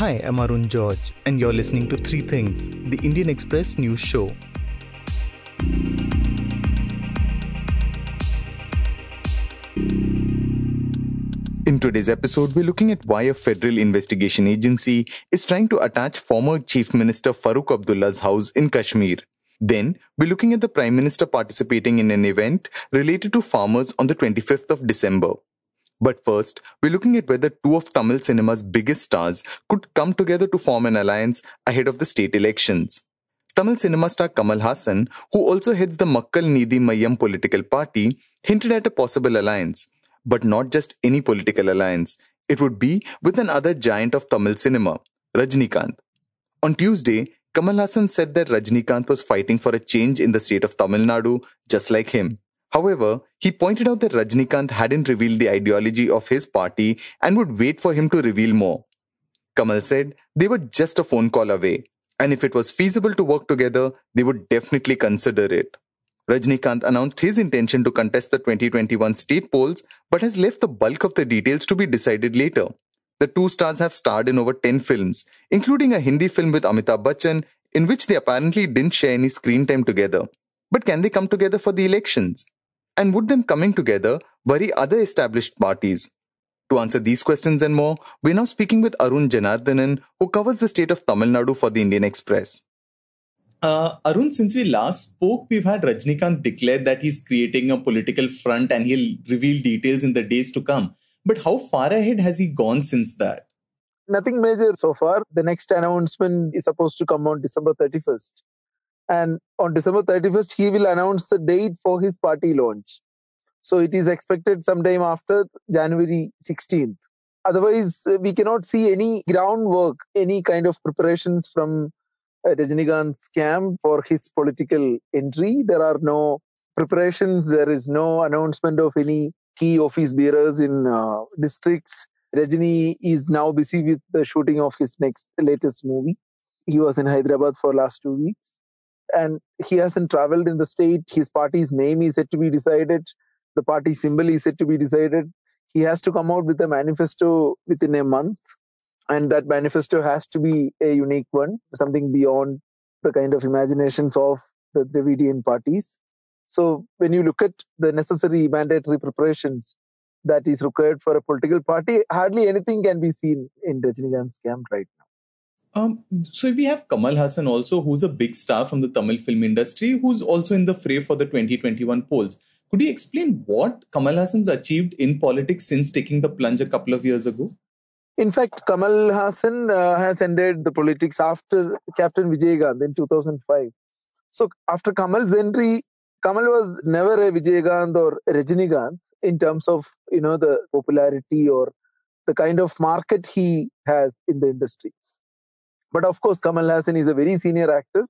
Hi, I'm Arun George, and you're listening to Three Things, the Indian Express news show. In today's episode, we're looking at why a federal investigation agency is trying to attach former Chief Minister Farooq Abdullah's house in Kashmir. Then, we're looking at the Prime Minister participating in an event related to farmers on the 25th of December. But first, we're looking at whether two of Tamil cinema's biggest stars could come together to form an alliance ahead of the state elections. Tamil cinema star Kamal Haasan, who also heads the Makkal Needhi Maiam political party, hinted at a possible alliance. But not just any political alliance. It would be with another giant of Tamil cinema, Rajinikanth. On Tuesday, Kamal Haasan said that Rajinikanth was fighting for a change in the state of Tamil Nadu, just like him. However, he pointed out that Rajinikanth hadn't revealed the ideology of his party and would wait for him to reveal more. Kamal said they were just a phone call away, and if it was feasible to work together, they would definitely consider it. Rajinikanth announced his intention to contest the 2021 state polls, but has left the bulk of the details to be decided later. The two stars have starred in over 10 films, including a Hindi film with Amitabh Bachchan, in which they apparently didn't share any screen time together. But can they come together for the elections? And would them coming together worry other established parties? To answer these questions and more, we're now speaking with Arun Janardhanan, who covers the state of Tamil Nadu for the Indian Express. Uh, Arun, since we last spoke, we've had Rajinikanth declare that he's creating a political front and he'll reveal details in the days to come. But how far ahead has he gone since that? Nothing major so far. The next announcement is supposed to come on December 31st. And on December 31st, he will announce the date for his party launch. So it is expected sometime after January 16th. Otherwise, we cannot see any groundwork, any kind of preparations from uh, Rajinikanth's camp for his political entry. There are no preparations, there is no announcement of any key office bearers in uh, districts. Rajini is now busy with the shooting of his next latest movie. He was in Hyderabad for last two weeks and he hasn't traveled in the state. His party's name is yet to be decided. The party symbol is yet to be decided. He has to come out with a manifesto within a month, and that manifesto has to be a unique one, something beyond the kind of imaginations of the Dravidian parties. So, when you look at the necessary mandatory preparations that is required for a political party, hardly anything can be seen in Rajinikanth's camp right now. Um, so we have Kamal Haasan also, who's a big star from the Tamil film industry, who's also in the fray for the 2021 polls. Could you explain what Kamal Haasan's achieved in politics since taking the plunge a couple of years ago? In fact, Kamal Haasan uh, has ended the politics after Captain Vijaykanth in 2005. So after Kamal's entry, Kamal was never a Vijaykanth or Rajinikanth in terms of you know the popularity or the kind of market he has in the industry. But of course, Kamal Haasan is a very senior actor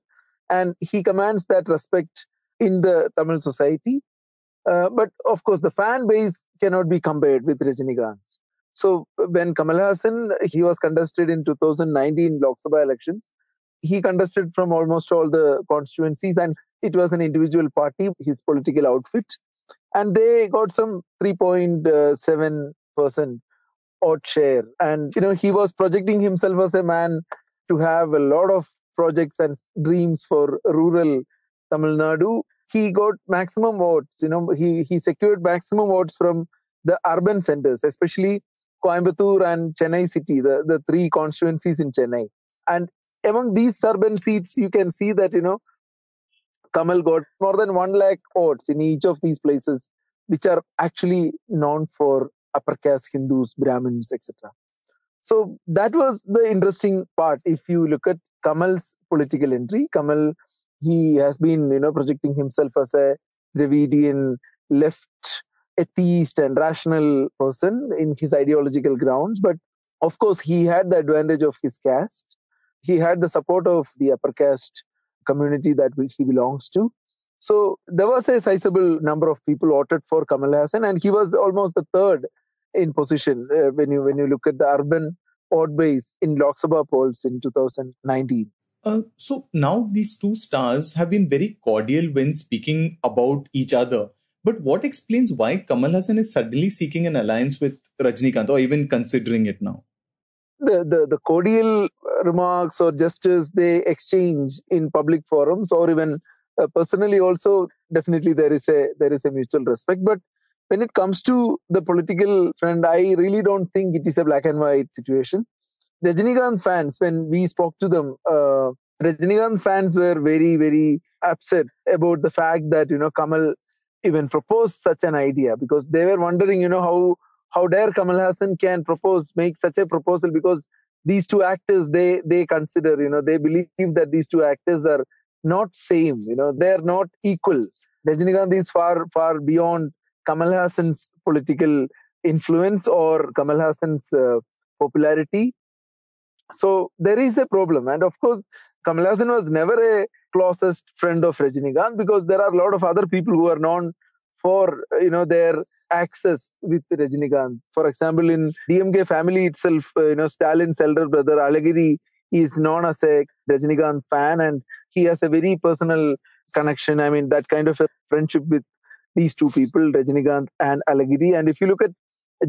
and he commands that respect in the Tamil society. Uh, but of course, the fan base cannot be compared with Rajinikanth. So when Kamal Haasan, he was contested in 2019 Lok Sabha elections, he contested from almost all the constituencies and it was an individual party, his political outfit. And they got some 3.7% odd share. And, you know, he was projecting himself as a man to have a lot of projects and dreams for rural Tamil Nadu. He got maximum votes. You know, he he secured maximum votes from the urban centers, especially Coimbatore and Chennai city, the, the three constituencies in Chennai. And among these urban seats, you can see that, you know, Kamal got more than one lakh votes in each of these places, which are actually known for upper caste Hindus, Brahmins, etc. So that was the interesting part. If you look at Kamal's political entry, Kamal, he has been, you know, projecting himself as a Dravidian left atheist and rational person in his ideological grounds. But of course, he had the advantage of his caste. He had the support of the upper caste community that he belongs to. So there was a sizable number of people voted for Kamal Haasan, and he was almost the third in position uh, when you when you look at the urban odd base in Lok Sabha polls in 2019. Uh, so now these two stars have been very cordial when speaking about each other. But what explains why Kamal Haasan is suddenly seeking an alliance with Rajinikanth or even considering it now? the, the, the cordial remarks or gestures they exchange in public forums or even uh, personally also definitely there is a there is a mutual respect but when it comes to the political front i really don't think it is a black and white situation Rajinikanth fans, when we spoke to them, uh, Rajinikanth fans were very, very upset about the fact that, you know, Kamal even proposed such an idea because they were wondering, you know, how how dare Kamal Haasan can propose, make such a proposal because these two actors, they they consider, you know, they believe that these two actors are not same, you know, they're not equal. Rajinikanth is far, far beyond Kamal Haasan's political influence or Kamal Haasan's uh, popularity so there is a problem. And of course, Kamal Haasan was never a closest friend of Rajinikanth because there are a lot of other people who are known for you know their access with Rajinikanth. For example, in DMK family itself, uh, you know Stalin's elder brother Alagiri is known as a Rajinikanth fan, and he has a very personal connection. I mean that kind of a friendship with these two people, Rajinikanth and Alagiri. And if you look at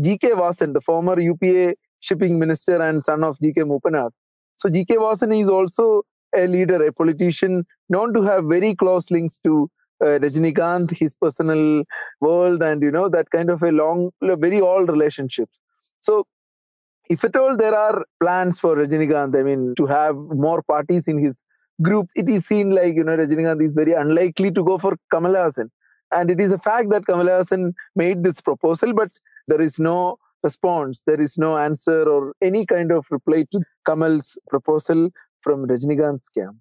G.K. Vasan, the former UPA shipping minister and son of G.K. Moopanar. So G.K. Vasan is also a leader, a politician known to have very close links to uh, his personal world, and you know that kind of a long, very old relationship. So, if at all there are plans for Rajinikanth, I mean, to have more parties in his group, it is seen like you know Rajinikanth is very unlikely to go for Kamala Haasan, and it is a fact that Kamal Haasan made this proposal, but there is no response. There is no answer or any kind of reply to Kamal's proposal from Rajinikanth's camp.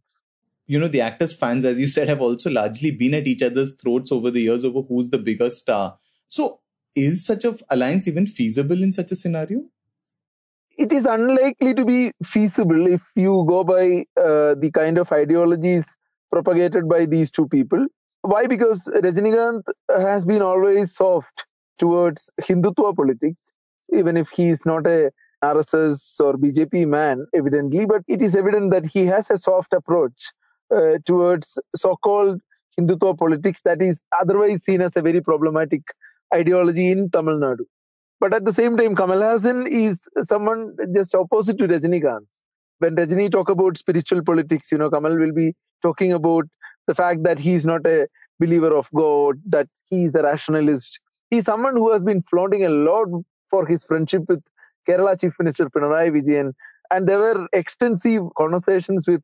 You know, the actors' fans, as you said, have also largely been at each other's throats over the years over who's the bigger star. So, is such an alliance even feasible in such a scenario? It is unlikely to be feasible if you go by uh, the kind of ideologies propagated by these two people. Why? Because Rajinikanth has been always soft towards Hindutva politics even if he is not a RSS or BJP man, evidently, but it is evident that he has a soft approach uh, towards so called Hindutva politics that is otherwise seen as a very problematic ideology in Tamil Nadu. But at the same time, Kamal Haasan is someone just opposite to Rajinikanth. When Rajini talk about spiritual politics, you know, Kamal will be talking about the fact that he is not a believer of God, that he is a rationalist. He's someone who has been flaunting a lot for his friendship with Kerala Chief Minister Pinarayi Vijayan. And there were extensive conversations with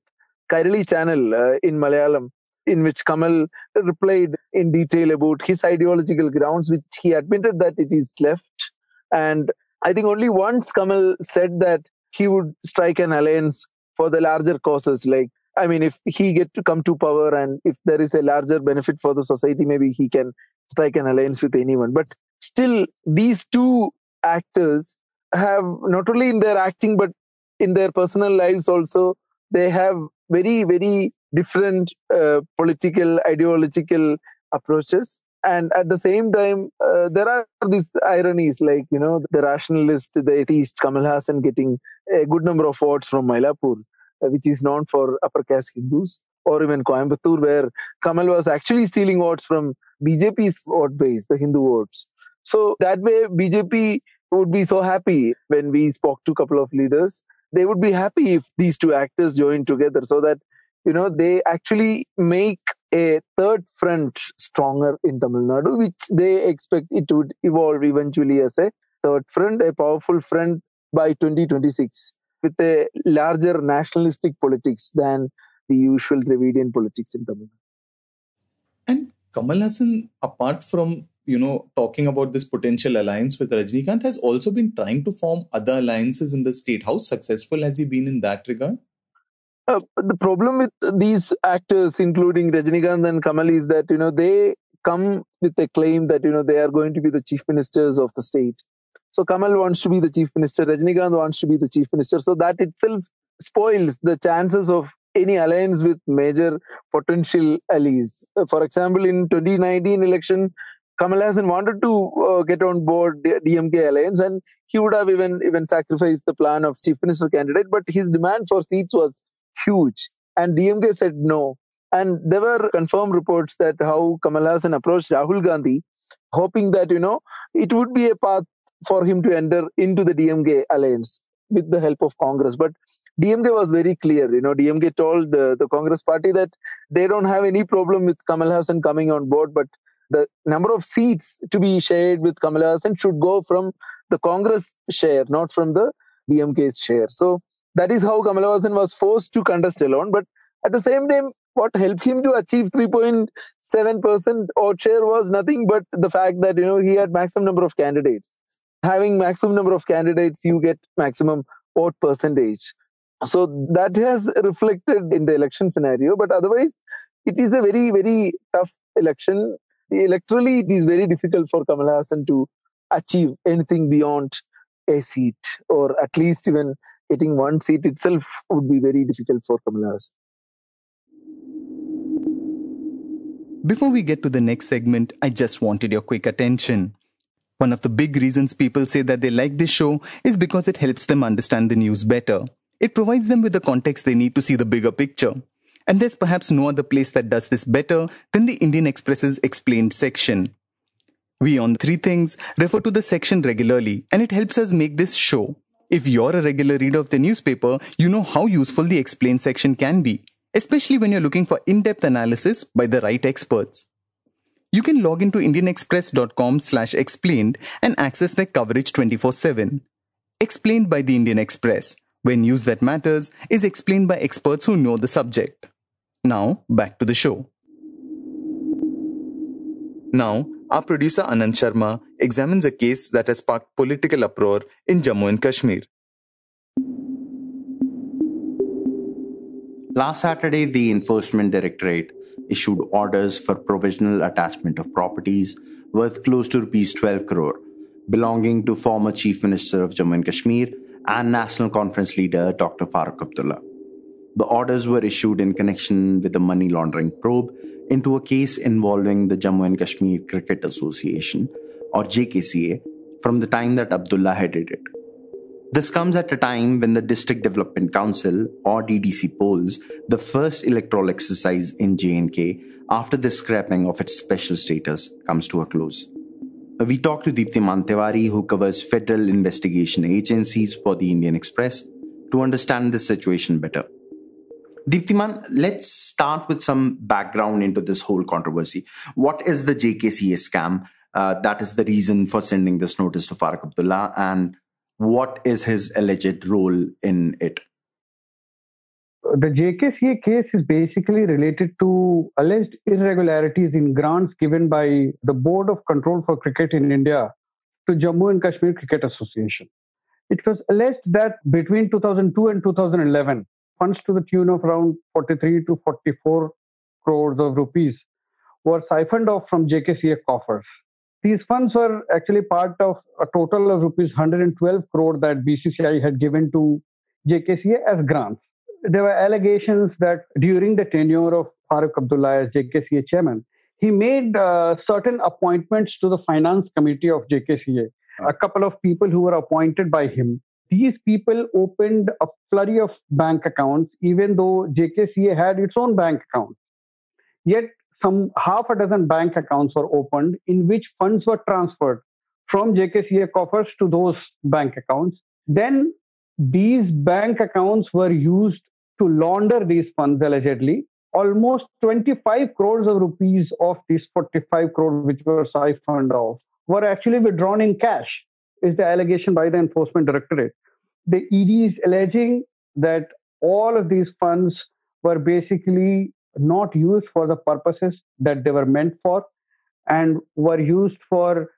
Kairali channel uh, in Malayalam, in which Kamal replied in detail about his ideological grounds, which he admitted that it is left. And I think only once Kamal said that he would strike an alliance for the larger causes, like I mean, if he get to come to power and if there is a larger benefit for the society, maybe he can strike an alliance with anyone. But still, these two actors have not only in their acting but in their personal lives also they have very very different uh, political ideological approaches and at the same time uh, there are these ironies like you know the rationalist the atheist kamal haasan getting a good number of votes from uh, Uh, which is known for upper caste hindus or even coimbatore where kamal was actually stealing votes from bjp's vote base the hindu votes so that way bjp would be so happy when we spoke to a couple of leaders. They would be happy if these two actors join together so that, you know, they actually make a third front stronger in Tamil Nadu, which they expect it would evolve eventually as a third front, a powerful front by 2026 with a larger nationalistic politics than the usual Dravidian politics in Tamil Nadu. And Kamal Haasan, apart from you know, talking about this potential alliance with Rajinikanth, has also been trying to form other alliances in the state. How successful has he been in that regard? Uh, the problem with these actors, including Rajinikanth and Kamal, is that you know they come with a claim that you know they are going to be the chief ministers of the state. So Kamal wants to be the chief minister, Rajinikanth wants to be the chief minister. So that itself spoils the chances of any alliance with major potential allies. Uh, for example, in 2019 election, Kamal Haasan wanted to uh, get on board the DMK alliance, and he would have even even sacrificed the plan of chief minister candidate. But his demand for seats was huge, and DMK said no. And there were confirmed reports that how Kamal Haasan approached Rahul Gandhi, hoping that you know it would be a path for him to enter into the DMK alliance. with the help of Congress. But DMK was very clear. You know, DMK told uh, the Congress party that they don't have any problem with Kamal Haasan coming on board, but the number of seats to be shared with Kamal Haasan should go from the Congress share, not from the DMK's share. So that is how Kamal Haasan was forced to contest alone. But at the same time, what helped him to achieve 3.7% odd share was nothing but the fact that you know he had maximum number of candidates. Having maximum number of candidates, you get maximum vote percentage. So that has reflected in the election scenario. But otherwise, it is a very, very tough election. Electorally, it is very difficult for Kamala Haasan to achieve anything beyond a seat, or at least even getting one seat itself would be very difficult for Kamala Haasan. Before we get to the next segment, I just wanted your quick attention. One of the big reasons people say that they like this show is because it helps them understand the news better. It provides them with the context they need to see the bigger picture. And there's perhaps no other place that does this better than the Indian Express's explained section. We on Three Things refer to the section regularly, and it helps us make this show. If you're a regular reader of the newspaper, you know how useful the explained section can be, especially when you're looking for in depth analysis by the right experts. You can log into indianexpress.com slash explained and access their coverage 24 7. Explained by the Indian Express when news that matters is explained by experts who know the subject. Now, back to the show. Now, our producer Anand Sharma examines a case that has sparked political uproar in Jammu and Kashmir. Last Saturday, the Enforcement Directorate issued orders for provisional attachment of properties worth close to rupees 12 crore belonging to former Chief Minister of Jammu and Kashmir and National Conference leader Dr. Farooq Abdullah. The orders were issued in connection with the money laundering probe into a case involving the Jammu and Kashmir Cricket Association, or JKCA, from the time that Abdullah headed it. This comes at a time when the District Development Council, or DDC, polls the first electoral exercise in JNK after the scrapping of its special status comes to a close. We talked to Deeptiman Tiwari, who covers federal investigation agencies for the Indian Express, to understand the situation better. Deeptiman, let's start with some background into this whole controversy. What is the JKCA scam? Uh, that is the reason for sending this notice to Farooq Abdullah, and what is his alleged role in it? the JKCA case is basically related to alleged irregularities in grants given by the Board of Control for Cricket in India to Jammu and Kashmir Cricket Association. It was alleged that between 2002 and 2011, funds to the tune of around 43 to 44 crores of rupees were siphoned off from JKCA coffers. These funds were actually part of a total of rupees 112 crore that BCCI had given to JKCA as grants there were allegations that during the tenure of Farooq Abdullah as JKCA chairman, he made uh, certain appointments to the finance committee of JKCA. A couple of people who were appointed by him. These people opened a flurry of bank accounts, even though JKCA had its own bank account. Yet, some half a dozen bank accounts were opened in which funds were transferred from JKCA coffers to those bank accounts. Then these bank accounts were used to launder these funds allegedly. Almost 25 crores of rupees of these 45 crores which were siphoned off were actually withdrawn in cash, is the allegation by the Enforcement Directorate. The ED is alleging that all of these funds were basically not used for the purposes that they were meant for and were used for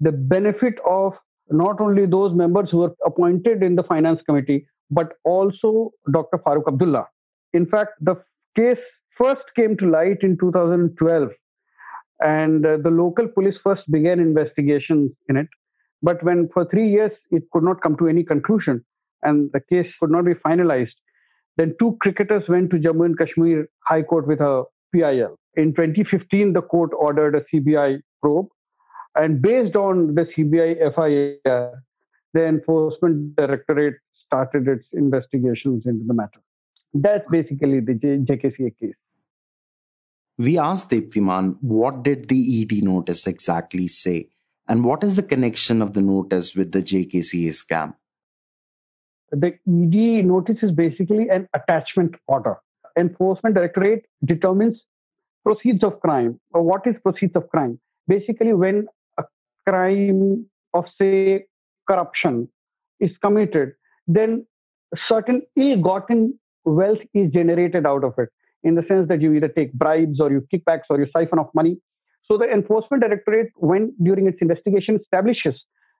the benefit of not only those members who were appointed in the finance committee, but also Dr. Farooq Abdullah. In fact, the case first came to light in 2012, and uh, the local police first began investigations in it. But when for three years it could not come to any conclusion and the case could not be finalized, then two cricketers went to Jammu and Kashmir High Court with a PIL. In 2015, the court ordered a CBI probe. And based on the CBI FIR, the Enforcement Directorate started its investigations into the matter. That's basically the J- JKCA case. We asked Deeptiman what did the ED notice exactly say, and what is the connection of the notice with the JKCA scam? The ED notice is basically an attachment order. Enforcement Directorate determines proceeds of crime. Or what is proceeds of crime? Basically, when a crime of, say, corruption is committed, then certain ill-gotten wealth is generated out of it in the sense that you either take bribes or you kickbacks or you siphon off money. So the enforcement directorate, when during its investigation, establishes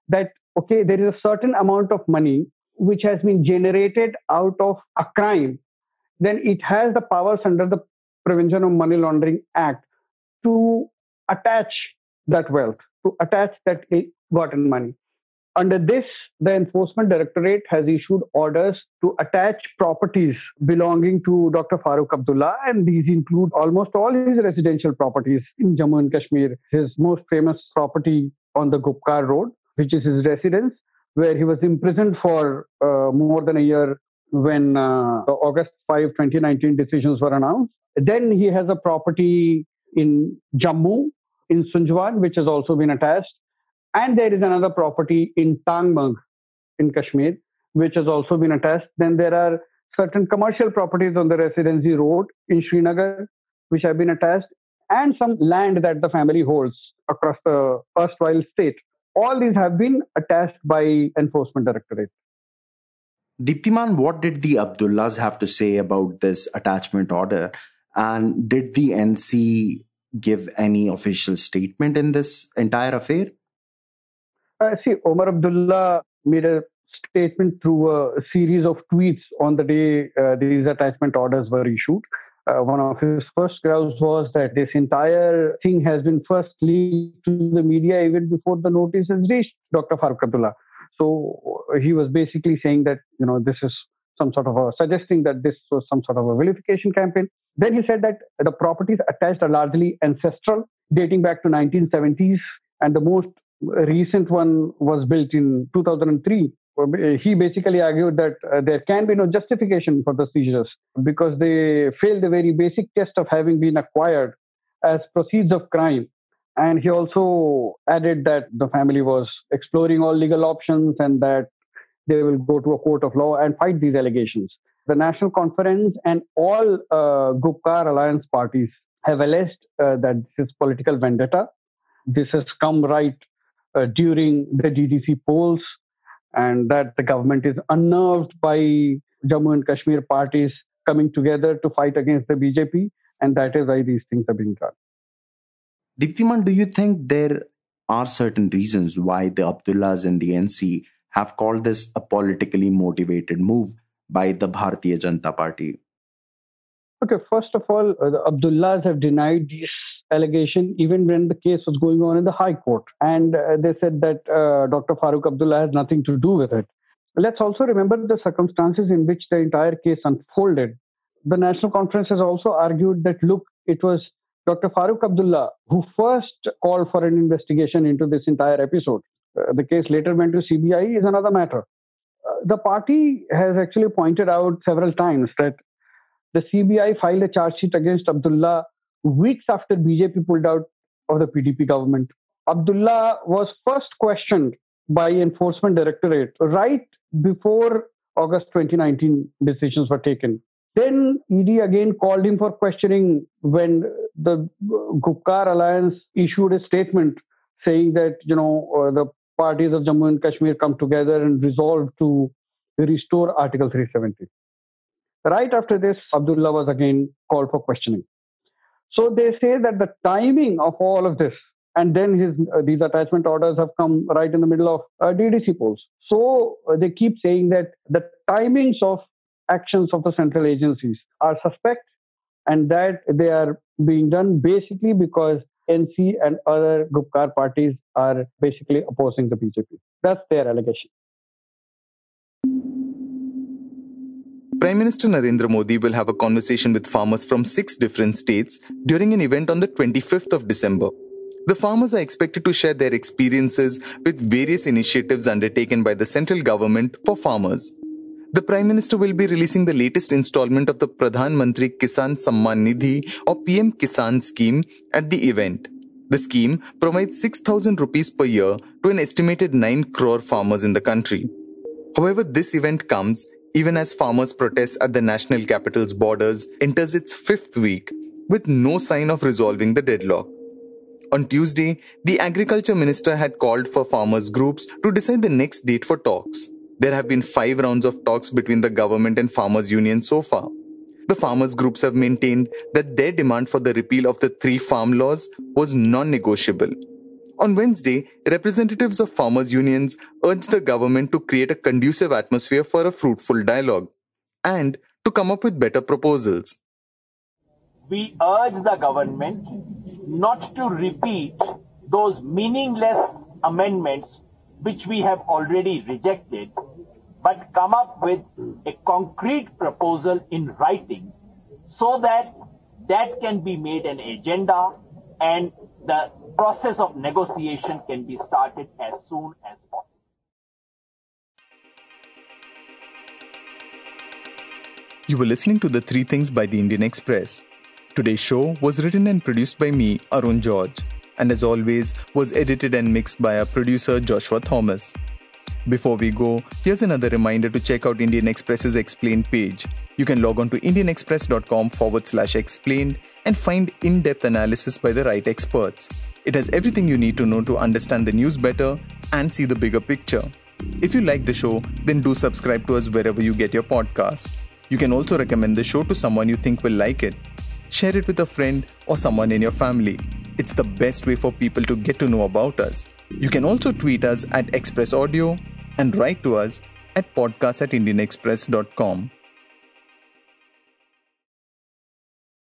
that okay, there is a certain amount of money which has been generated out of a crime, then it has the powers under the Prevention of Money Laundering Act to attach that wealth, to attach that gotten money. Under this, the Enforcement Directorate has issued orders to attach properties belonging to Dr. Farooq Abdullah, and these include almost all his residential properties in Jammu and Kashmir. His most famous property on the Gupkar Road, which is his residence, where he was imprisoned for uh, more than a year when uh, the August 5, 2019 decisions were announced. Then he has a property in Jammu, in Sunjwan, which has also been attached. And there is another property in Tangmarg in Kashmir, which has also been attached. Then there are certain commercial properties on the residency road in Srinagar, which have been attached, and some land that the family holds across the erstwhile state. All these have been attached by Enforcement Directorate. Deeptiman, what did the Abdullahs have to say about this attachment order? And did the NC give any official statement in this entire affair? Uh, see, Omar Abdullah made a statement through a series of tweets on the day uh, these attachment orders were issued. Uh, one of his first grounds was that this entire thing has been first leaked to the media even before the notice has reached Dr. Farooq Abdullah. So he was basically saying that you know this is some sort of a suggesting that this was some sort of a vilification campaign. Then he said that the properties attached are largely ancestral, dating back to 1970s, and the most recent one was built in 2003. He basically argued that uh, there can be no justification for the seizures because they fail the very basic test of having been acquired as proceeds of crime. And he also added that the family was exploring all legal options and that they will go to a court of law and fight these allegations. The National Conference and all uh, Gupkar alliance parties have alleged uh, that this is political vendetta. This has come right uh, during the DDC polls, and that the government is unnerved by Jammu and Kashmir parties coming together to fight against the BJP, and that is why these things are being done. Deeptiman, do you think there are certain reasons why the Abdullahs and the NC have called this a politically motivated move by the Bharatiya Janata Party? Okay, first of all, uh, the Abdullahs have denied these allegation even when the case was going on in the High Court. And uh, they said that uh, Dr. Farooq Abdullah has nothing to do with it. Let's also remember the circumstances in which the entire case unfolded. The National Conference has also argued that, look, it was Dr. Farooq Abdullah who first called for an investigation into this entire episode. Uh, the case later went to CBI is another matter. Uh, the party has actually pointed out several times that the CBI filed a charge sheet against Abdullah weeks after BJP pulled out of the PDP government. Abdullah was first questioned by Enforcement Directorate right before August 2019 decisions were taken. Then ED again called him for questioning when the Gupkar Alliance issued a statement saying that you know uh, the parties of Jammu and Kashmir come together and resolve to restore Article 370. Right after this, Abdullah was again called for questioning. So they say that the timing of all of this, and then his uh, these attachment orders have come right in the middle of uh, DDC polls. So uh, they keep saying that the timings of actions of the central agencies are suspect, and that they are being done basically because NC and other Gupkar parties are basically opposing the BJP. That's their allegation. Prime Minister Narendra Modi will have a conversation with farmers from six different states during an event on the 25th of December. The farmers are expected to share their experiences with various initiatives undertaken by the central government for farmers. The Prime Minister will be releasing the latest installment of the Pradhan Mantri Kisan Samman Nidhi or PM Kisan scheme at the event. The scheme provides 6000 rupees per year to an estimated 9 crore farmers in the country. However, this event comes even as farmers' protests at the national capital's borders enters its fifth week with no sign of resolving the deadlock. On Tuesday, the agriculture minister had called for farmers' groups to decide the next date for talks. There have been five rounds of talks between the government and farmers' union so far. The farmers' groups have maintained that their demand for the repeal of the three farm laws was non negotiable. On Wednesday, representatives of farmers' unions urged the government to create a conducive atmosphere for a fruitful dialogue and to come up with better proposals. We urge the government not to repeat those meaningless amendments which we have already rejected, but come up with a concrete proposal in writing so that that can be made an agenda and the process of negotiation can be started as soon as possible. You were listening to The Three Things by the Indian Express. Today's show was written and produced by me, Arun George, and as always, was edited and mixed by our producer, Joshua Thomas. Before we go, here's another reminder to check out Indian Express's Explained page. You can log on to indianexpress.com forward slash explained and find in depth analysis by the right experts. It has everything you need to know to understand the news better and see the bigger picture. If you like the show, then do subscribe to us wherever you get your podcasts. You can also recommend the show to someone you think will like it. Share it with a friend or someone in your family. It's the best way for people to get to know about us. You can also tweet us at Express Audio and write to us at podcast at indianexpress.com.